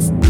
Bye.